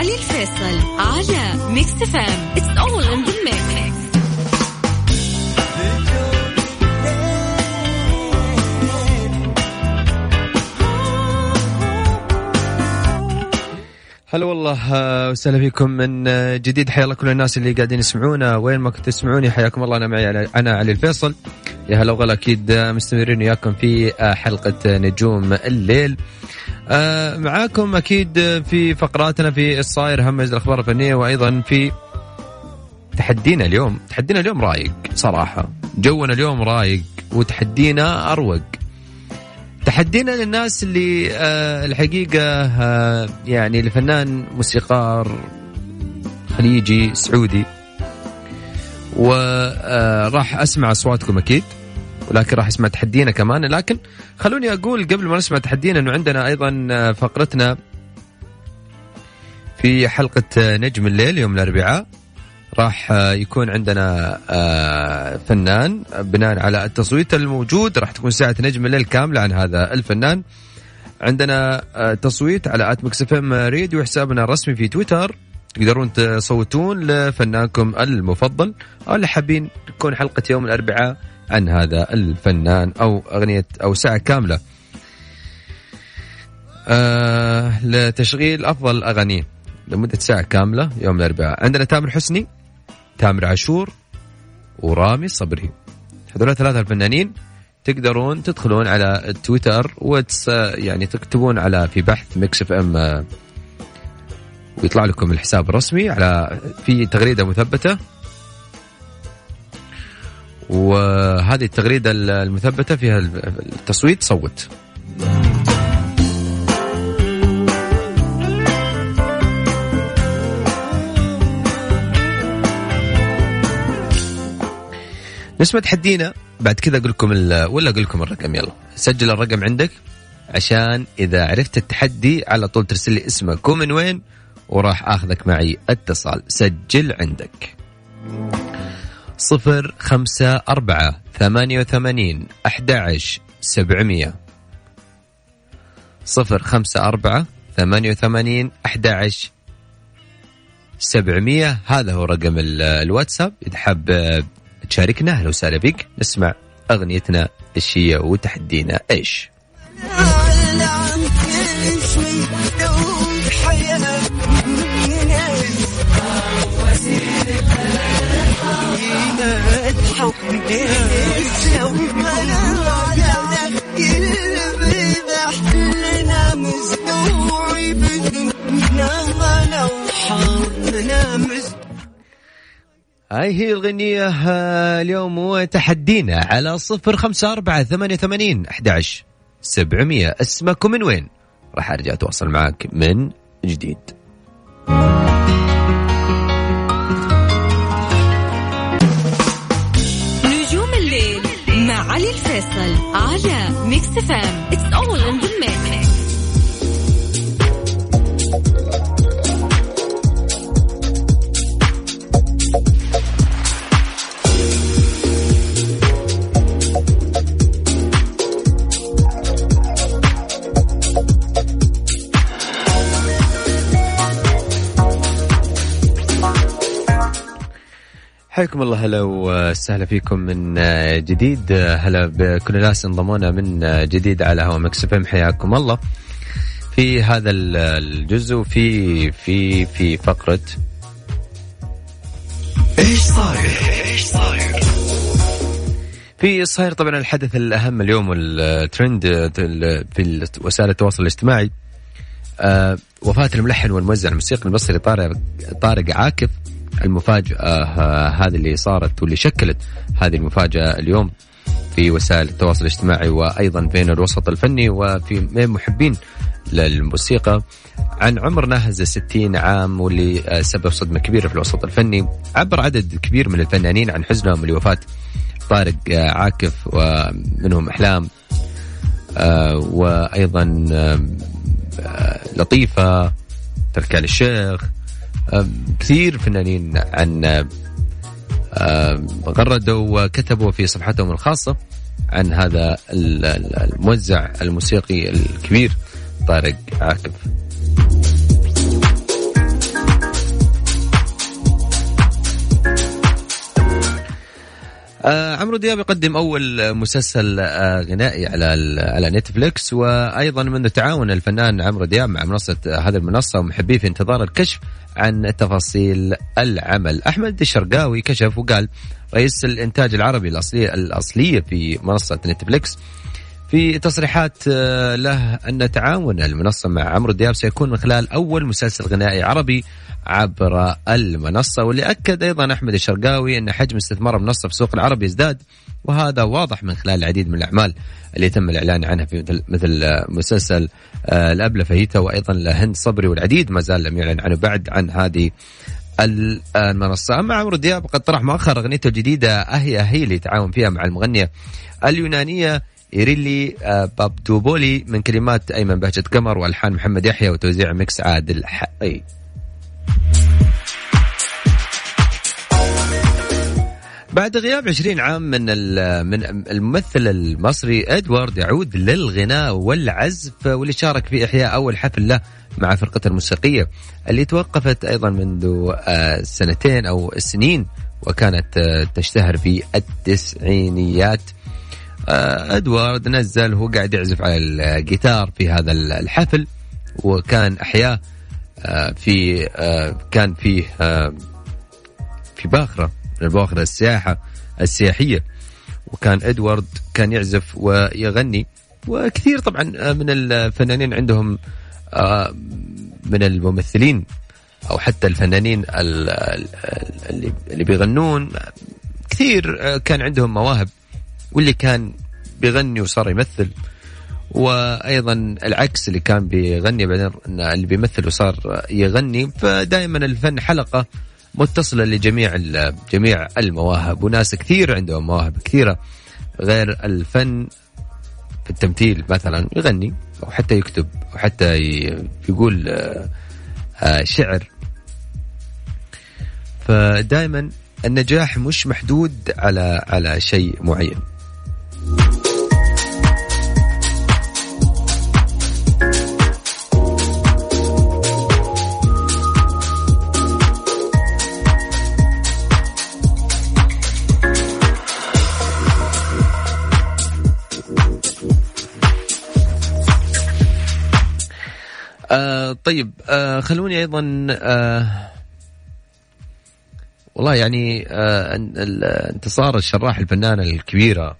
علي الفيصل على Mix FM it's all in the هلا والله آه، وسهلا فيكم من آه، جديد. حيا الله كل الناس اللي قاعدين يسمعونا. وين ما كنتوا تسمعوني حياكم الله. أنا معي أنا علي الفيصل. يا هلا وغلا أكيد آه، مستمرين وياكم في حلقة نجوم الليل. معاكم أكيد في فقراتنا في الصاير همز الأخبار الفنية وأيضا في تحدينا اليوم. تحدينا اليوم رايق صراحة. جونا اليوم رايق وتحدينا أروق. تحدينا للناس اللي آه الحقيقة آه يعني لفنان موسيقار خليجي سعودي. وراح آه أسمع أصواتكم أكيد. ولكن راح اسمع تحدينا كمان. لكن خلوني أقول قبل ما نسمع تحدينا إنه عندنا أيضا آه، فقرتنا في حلقة آه، نجم الليل يوم الأربعاء. راح آه، يكون عندنا آه، فنان بناء على التصويت الموجود. راح تكون ساعة نجم الليل كاملة عن هذا الفنان. عندنا آه، تصويت على at Mix FM Radio حسابنا الرسمي في تويتر. تقدرون تصوتون لفنانكم المفضل. أو اللي حابين تكون حلقة يوم الأربعاء عن هذا الفنان أو أغنية أو ساعة كاملة. آه لتشغيل أفضل اغانيه لمدة ساعة كاملة يوم الأربعاء. عندنا تامر حسني تامر عاشور ورامي صبري. هذول ثلاثة الفنانين تقدرون تدخلون على التويتر وتس يعني تكتبون على في بحث Mix FM ويطلع لكم الحساب الرسمي على في تغريدة مثبتة. وهذه التغريدة المثبتة فيها التصويت صوت. نسمع تحدينا بعد كذا أقول لكم ولا أقول لكم الرقم يلا. سجل الرقم عندك عشان إذا عرفت التحدي على طول ترسل لي اسمك. ومن وين؟ وراح آخذك معي اتصال. سجل عندك. صفر خمسة أربعة ثمانية وثمانين أحد سبعمية صفر خمسة أربعة ثمانية وثمانين أحد سبعمية هذا هو رقم الواتساب. إذا حاب تشاركنا أهلا وسهلا بك؟ نسمع أغنيتنا إيش هي وتحدينا إيش؟ هاي هي الغنية آه، اليوم وتحدينا على صفر خمسة أربعة ثمانية ثمانين أحد سبعمية. اسمك ومن وين؟ راح أرجع أتواصل معك من جديد. على Mix FM It's all in حياكم الله. هلا وسهلا فيكم من جديد. هلا بكل الناس انضمونا من جديد على هوا Mix FM. حياكم الله. في هذا الجزء وفي في في فقرة. إيش صاير؟ إيش صاير؟ في صاير طبعا الحدث الأهم اليوم والترند في وسائل التواصل الاجتماعي. آه، وفاة الملحن والموزع الموسيقي المصري طارق طارق عاكف. المفاجأة آه، هذه اللي صارت واللي شكلت هذه المفاجأة اليوم في وسائل التواصل الاجتماعي وأيضا بين الوسط الفني وفي محبين للموسيقى. عن عمر ناهز 60 عام واللي آه، سبب صدمة كبيرة في الوسط الفني عبر عدد كبير من الفنانين عن حزنهم لوفاة طارق آه، عاكف ومنهم أحلام وأيضا لطيفة تركال الشيخ كثير فنانين عن غردوا وكتبوا في صفحتهم الخاصة عن هذا الموزع الموسيقي الكبير طارق عاكف. آه عمرو دياب يقدم أول مسلسل آه غنائي على على نتفليكس وأيضا منذ تعاون الفنان عمرو دياب مع منصة آه هذه المنصة ومحبيه في انتظار الكشف عن تفاصيل العمل. أحمد الشرقاوي كشف وقال رئيس الإنتاج العربي الاصليه الأصلية في منصة نتفليكس في تصريحات آه، له أن تعاون المنصة مع عمرو دياب سيكون من خلال أول مسلسل غنائي عربي عبر المنصة. واللي أكد أيضا أحمد الشرقاوي أن حجم استثمار المنصة في السوق العربي يزداد وهذا واضح من خلال العديد من الأعمال اللي تم الإعلان عنها في مثل, مثل مسلسل آه، الأبلة فهيتا وأيضا لهند صبري والعديد ما زال لم يعلن عنه بعد عن هذه المنصة. أما عمرو دياب قد طرح مؤخرا أغنيته الجديدة أهي أهي اللي تعاون فيها مع المغنية اليونانية إيريلي آه، بابدوبولي من كلمات أيمن بهجة قمر وألحان محمد يحيى وتوزيع ميكس عادل حقي بعد غياب 20 عام من من الممثل المصري إدوارد يعود للغناء والعزف واللي شارك في إحياء أول حفل له مع فرقته الموسيقية اللي توقفت أيضا منذ آه، سنتين أو سنين وكانت آه، تشتهر في التسعينيات. إدوارد نزل هو قاعد يعزف على الجيتار في هذا الحفل وكان احياه آه، في آه، كان فيه في باخرة من البواخر السياحة السياحية. وكان إدوارد كان يعزف ويغني. وكثير طبعا من الفنانين عندهم من الممثلين أو حتى الفنانين اللي بيغنون. كثير كان عندهم مواهب. واللي كان بيغني وصار يمثل وأيضا العكس اللي كان بيغني بعدين اللي بيمثل وصار يغني. فدائما الفن حلقة متصلة لجميع جميع المواهب وناس كثير عندهم مواهب كثيرة. غير الفن في التمثيل مثلا يغني أو حتى يكتب أو حتى يقول آه، شعر. فدائما النجاح مش محدود على على شيء معين. طيب آه خلوني أيضا آه والله يعني آه انتصار الشراح الفنانة الكبيرة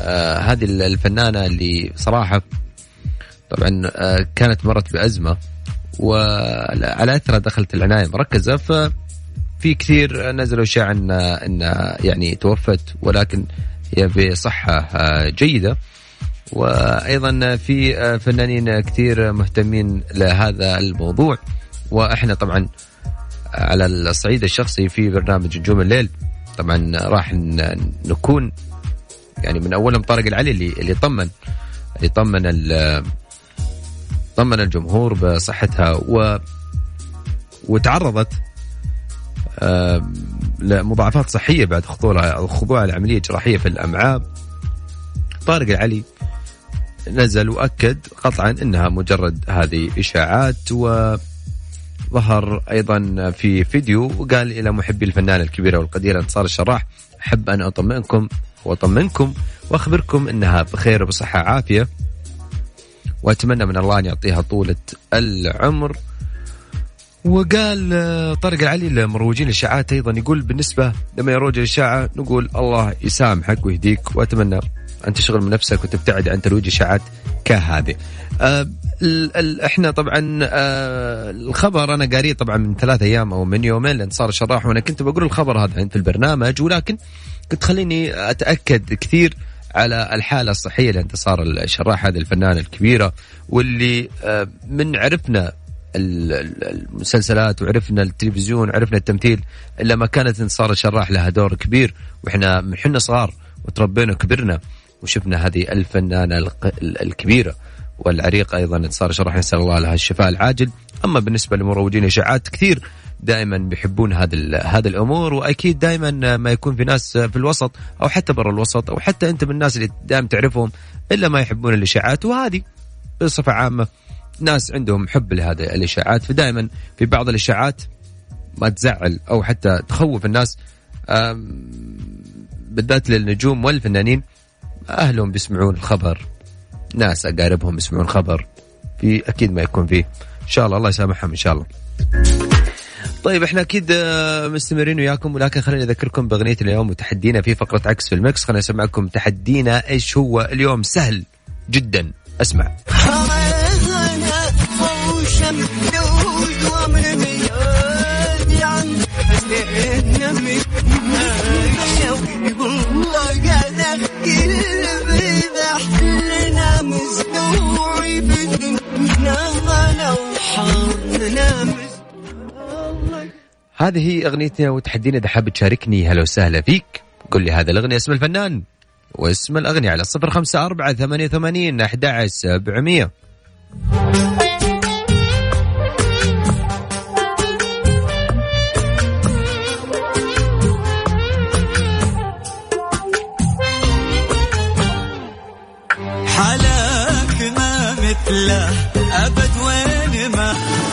آه هذه الفنانة اللي صراحة طبعا آه كانت مرت بأزمة وعلى أثرها دخلت العناية المركزة ففي كثير نزلوا اشاعه ان ان يعني توفت ولكن هي بصحة آه جيدة. وأيضا في آه، فنانين كثير مهتمين لهذا الموضوع. وإحنا طبعا على الصعيد الشخصي في برنامج نجوم الليل. طبعا راح نكون يعني من أولهم طارق العلي اللي اللي طمن اللي طمن طمن الجمهور بصحتها و وتعرضت لمضاعفات صحية بعد خضوعها خضوعها لعمليه جراحيه في الأمعاء. طارق العلي نزل وأكد قطعا إنها مجرد هذه إشاعات وظهر أيضا في فيديو وقال إلى محبي الفنانه الكبيره والقديره انتصار الشراح أحب أن أطمئنكم وأطمنكم وأخبركم إنها بخير وبصحة عافيه وأتمنى من الله أن يعطيها طولة العمر. وقال طارق العلي لمروجين الإشاعات أيضا يقول بالنسبة لما يروج الإشاعة نقول الله يسامحك ويهديك وأتمنى ان تشغل من نفسك وتبتعد عن ترويج اشاعات كهذه. أه إحنا طبعا أه الخبر أنا قاريه طبعا من ثلاث أيام أو من يومين لأن صار شراح وأنا كنت بقول الخبر هذا في البرنامج ولكن كنت خليني أتأكد كثير على الحالة الصحية لانتصار الشراح هذه الفنانة الكبيرة واللي أه من عرفنا المسلسلات وعرفنا التلفزيون وعرفنا التمثيل إلا ما كانت انتصار الشراح لها دور كبير وإحنا من حنا صغار وتربينا وكبرنا وشفنا هذه الفنانة الكبيرة والعريقة أيضا انتصار شرح نسأل الله لها الشفاء العاجل. أما بالنسبة لمروجين إشاعات كثير دائما بيحبون هذه هذه الأمور وأكيد دائما ما يكون في ناس في الوسط أو حتى برا الوسط أو حتى أنت من الناس اللي دائما تعرفهم إلا ما يحبون الإشاعات. وهذه بصفة عامة ناس عندهم حب لهذه الإشاعات. فدائما في بعض الإشاعات ما تزعل أو حتى تخوف الناس بالذات للنجوم والفنانين. أهلهم بيسمعون الخبر. ناس أقاربهم بيسمعون خبر. في أكيد ما يكون فيه. إن شاء الله الله يسامحهم إن شاء الله. طيب إحنا أكيد آه، مستمرين وياكم. ولكن خليني أذكركم بأغنية اليوم وتحدينا في فقرة عكس في المكس. خليني أسمعكم تحدينا إيش هو اليوم؟ سهل جدا. أسمع. هذه أغنيتنا وتحدينا. إذا حاب تشاركني هلا وسهلا فيك. قل لي هذا الاغنيه اسم الفنان واسم الاغنيه على 054 88 11700 مثله أبد وين ما.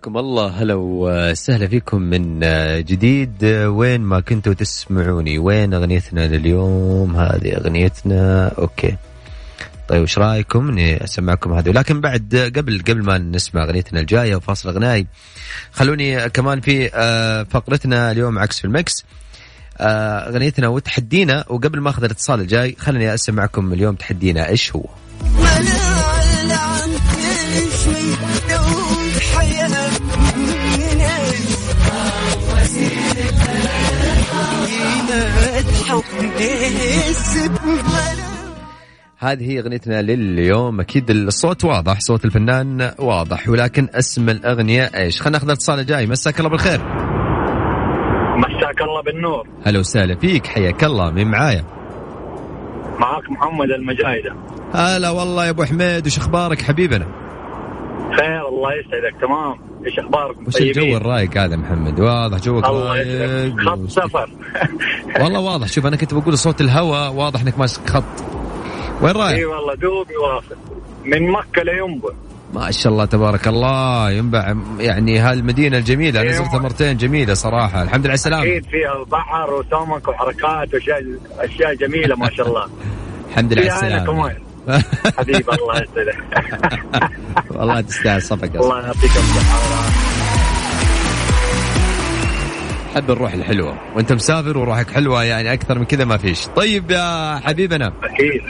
حياكم الله. هلا وسهلا فيكم من جديد. وين ما كنتوا تسمعوني وين أغنيتنا لليوم؟ هذه أغنيتنا. okay. طيب وش رأيكم؟ إني أسمعكم هذه. ولكن بعد قبل قبل ما نسمع أغنيتنا الجاية وفاصل إعلاني خلوني كمان في آه، فقرتنا اليوم عكس في الـ mix آه، أغنيتنا وتحدينا. وقبل ما أخذ الاتصال الجاي خليني أسمعكم اليوم تحدينا. إيش هو؟ هذه هي أغنيتنا لليوم. أكيد الصوت واضح صوت الفنان واضح ولكن اسم الأغنية إيش؟ خلينا ناخذ الاتصال الجاي مساك الله بالخير. مساك الله بالنور. هلا وسهلا فيك حياك الله. مين معايا؟ معاك محمد المجايدة. هلا والله يا أبو حميد وش أخبارك حبيبنا؟ خير الله يسعدك تمام. إيش أخباركم؟ وش الجو الرايق هذا محمد؟ واضح جوك رايق. خط سفر. والله واضح. شوف أنا كنت بقول صوت الهواء واضح إنك ماسك خط. وين إي رايح والله دوبي واصل. من مكة لينبع. ما شاء الله تبارك الله. ينبع يعني هالمدينة الجميلة. أنا. زرتها مرتين جميلة صراحة. الحمد لله على السلامة. أكيد فيها بحر وسمك وحركات وأشياء أشياء جميلة ما شاء الله. الحمد لله على السلامة. حبيبي الله يسعدك. والله تستاهل صفقة. الله يعطيك حب الروح الحلوة. وأنت مسافر وروحك حلوة يعني أكثر من كذا ما فيش. طيب يا حبيبنا. أكيد.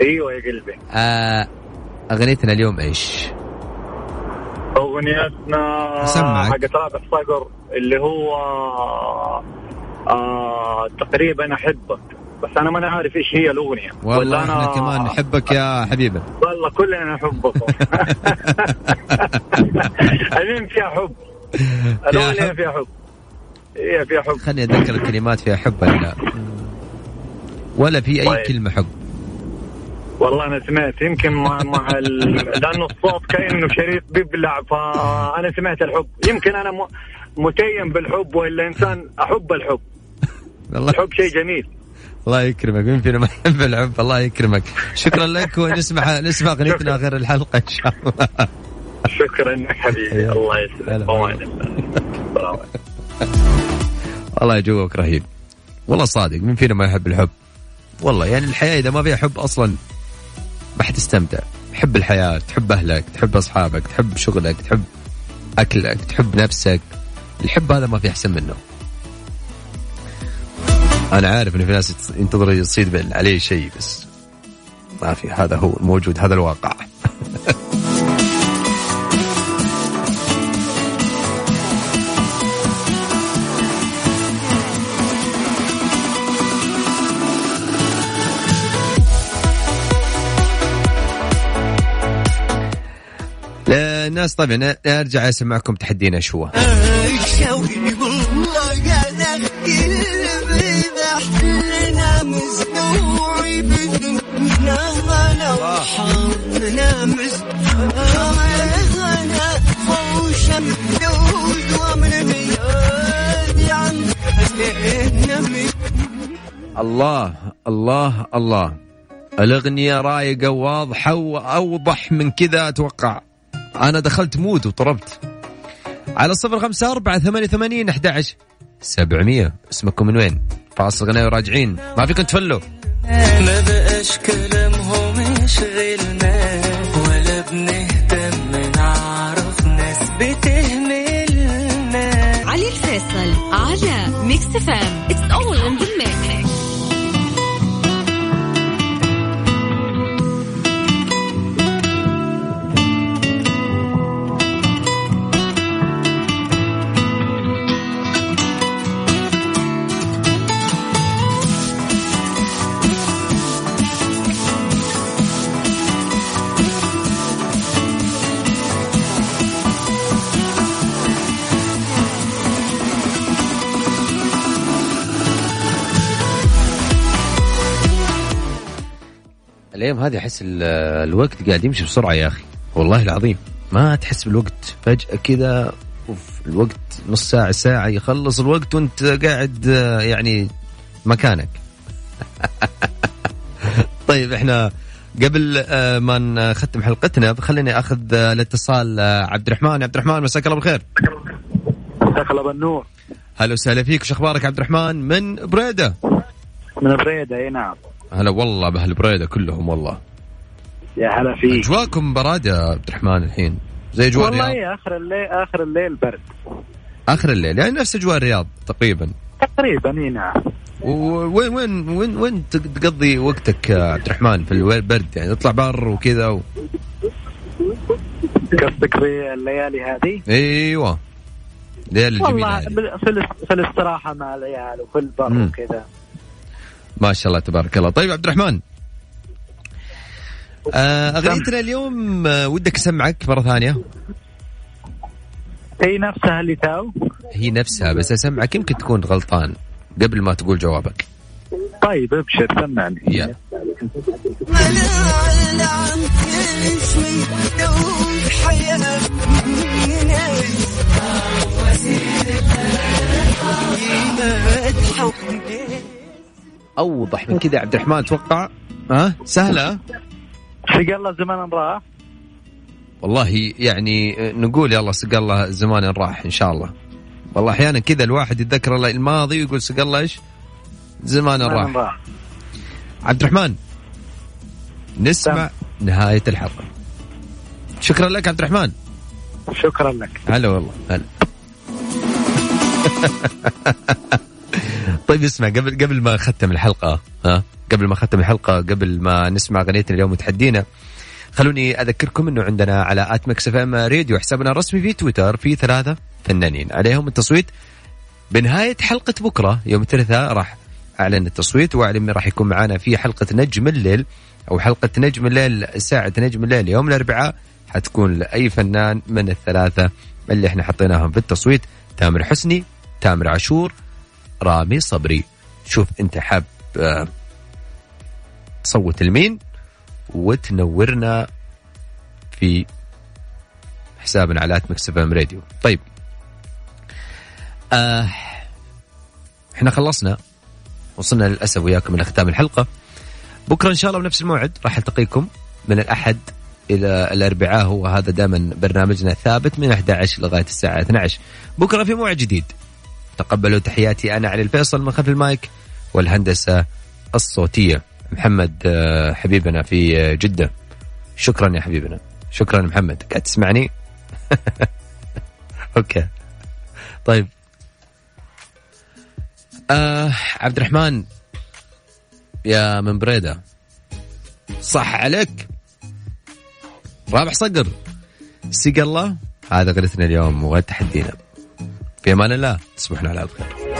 أيوه يا قلبي. آه أغنيتنا اليوم إيش؟ أغنيتنا أسمعك. حقت رابح صقر اللي هو آه تقريبا أحبك. بس أنا ما أنا عارف إيش هي الأغنية. والله إحنا كمان نحبك يا حبيبنا والله كلنا نحبكم الين فيها حب. الأغنية؟ فيها حب. هي فيها حب. خليني أتذكر الكلمات فيها حب ولا لا. ولا في أي طيب. كلمة حب. والله أنا سمعت يمكن مع, مع ال... لأنه الصوت كأنه شريط بيبلع فأنا سمعت الحب. يمكن أنا م... متيم بالحب وإلا إنسان أحب الحب. الحب شيء جميل. الله يكرمك. مين فينا ما يحب الحب الله يكرمك. شكرا لك ونسمع نسمع أغنيتنا غير الحلقة إن شاء الله. شكرا لك حبيبي. الله. يسلمك. والله جوك رهيب. والله صادق. مين فينا ما يحب الحب؟ والله يعني الحياة إذا ما فيها حب أصلا ما حتستمتع. تحب الحياة تحب أهلك تحب أصحابك تحب شغلك تحب أكلك تحب نفسك. الحب هذا ما في أحسن منه. أنا عارف إن في ناس ينتظر يصيد عليه شيء بس ما في هذا هو الموجود هذا الواقع. الناس طبعا أرجع أسمعكم تحدينا إيش الله الله الله. الأغنية رايقة واضحة وأوضح من كذا أتوقع. أنا دخلت مود وطربت. على الصفر خمسة أربعة ثمانية ثمانين أحد عشر سبعمية. اسمكم من وين؟ فاصل غناء وراجعين. ما فيكم تفلوا. ما بقاش كلامهم يشغلنا ولا بنهتم نعرف ناس بتهملنا علي الفيصل على ميكس فام اتس اول ان الأيام هذه أحس ال- الوقت قاعد يمشي بسرعة يا أخي. والله العظيم. ما تحس بالوقت. فجأة كذا أوف الوقت نص ساعة ساعة يخلص الوقت وأنت قاعد يعني مكانك. طيب إحنا قبل آه، ما نختم حلقتنا خليني أخذ آه، الاتصال آه، عبد الرحمن. عبد الرحمن مساك الله بالخير. مساك الله بالنور. هلا وسهلا فيك. وش أخبارك عبد الرحمن؟ من بريدة. من بريدة إي نعم. هلا والله بأهل بريدة كلهم والله. يا هلا فيك. اجواكم براد يا عبد الرحمن الحين. زي أجواء الرياض؟ والله آخر الليل آخر الليل برد. آخر الليل يعني نفس أجواء الرياض تقريبا. تقريبا إي نعم. وين وين وين وين تق- تقضي وقتك يا عبد الرحمن في البرد يعني تطلع بر وكذا و... قصدك بالليالي هذه؟ إيوه. ليالي الجميلة والله هذه. في, الاس- في الاستراحة مع العيال وفي البر. وكذا. ما شاء الله تبارك الله. طيب عبد الرحمن. آه، اغنيتنا اليوم آه، ودك أسمعك مرة ثانية. هي نفسها اللي تو هي نفسها بس أسمعك يمكن تكون غلطان قبل ما تقول جوابك. طيب ابشر سمعني. يا أوضح من كذا. عبد الرحمن أتوقع ها؟ سهلة؟ سق الله زمان راح؟ والله يعني نقول يلا سق الله زمان راح إن شاء الله. والله أحيانا كذا الواحد يتذكر الله الماضي ويقول سق الله إيش؟ زمان راح. راح. عبد الرحمن نسمع نهاية الحلقة. شكرا لك عبد الرحمن. شكرا لك. هلا والله هلا. طيب اسمع قبل قبل ما ختم الحلقة ها؟ قبل ما ختم الحلقة قبل ما نسمع أغنيتنا اليوم وتحدينا خلوني أذكركم إنه عندنا على at Mix FM Radio حسابنا الرسمي في تويتر في ثلاثة فنانين. عليهم التصويت بنهاية حلقة بكرة يوم الثلاثاء راح أعلن التصويت واعلن من راح يكون معنا في حلقة نجم الليل أو حلقة نجم الليل ساعة نجم الليل يوم الأربعاء حتكون لأي فنان من الثلاثة اللي إحنا حطيناهم في التصويت تامر حسني تامر عاشور رامي صبري. شوف انت حاب آه، تصوت لمين وتنورنا في حسابنا على Mix FM Radio. طيب. آه إحنا خلصنا. وصلنا للأسف وياكم إلى ختام الحلقة. بكرة إن شاء الله بنفس الموعد راح ألتقيكم من الأحد إلى الأربعاء. هو هذا دائما برنامجنا ثابت من 11 لغاية الساعة 12 بكرة في موعد جديد. تقبلوا تحياتي أنا علي الفيصل من خلف المايك والهندسة الصوتية. محمد آه، حبيبنا في آه، جدة. شكرا يا حبيبنا. شكرا محمد. قاعد تسمعني؟ أوكي. طيب. آه عبد الرحمن يا من بريدة. صح عليك. رابح صقر. سيق الله. هذا غرتنا اليوم وغد تحدينا في أمان الله. تصبحنا على الخير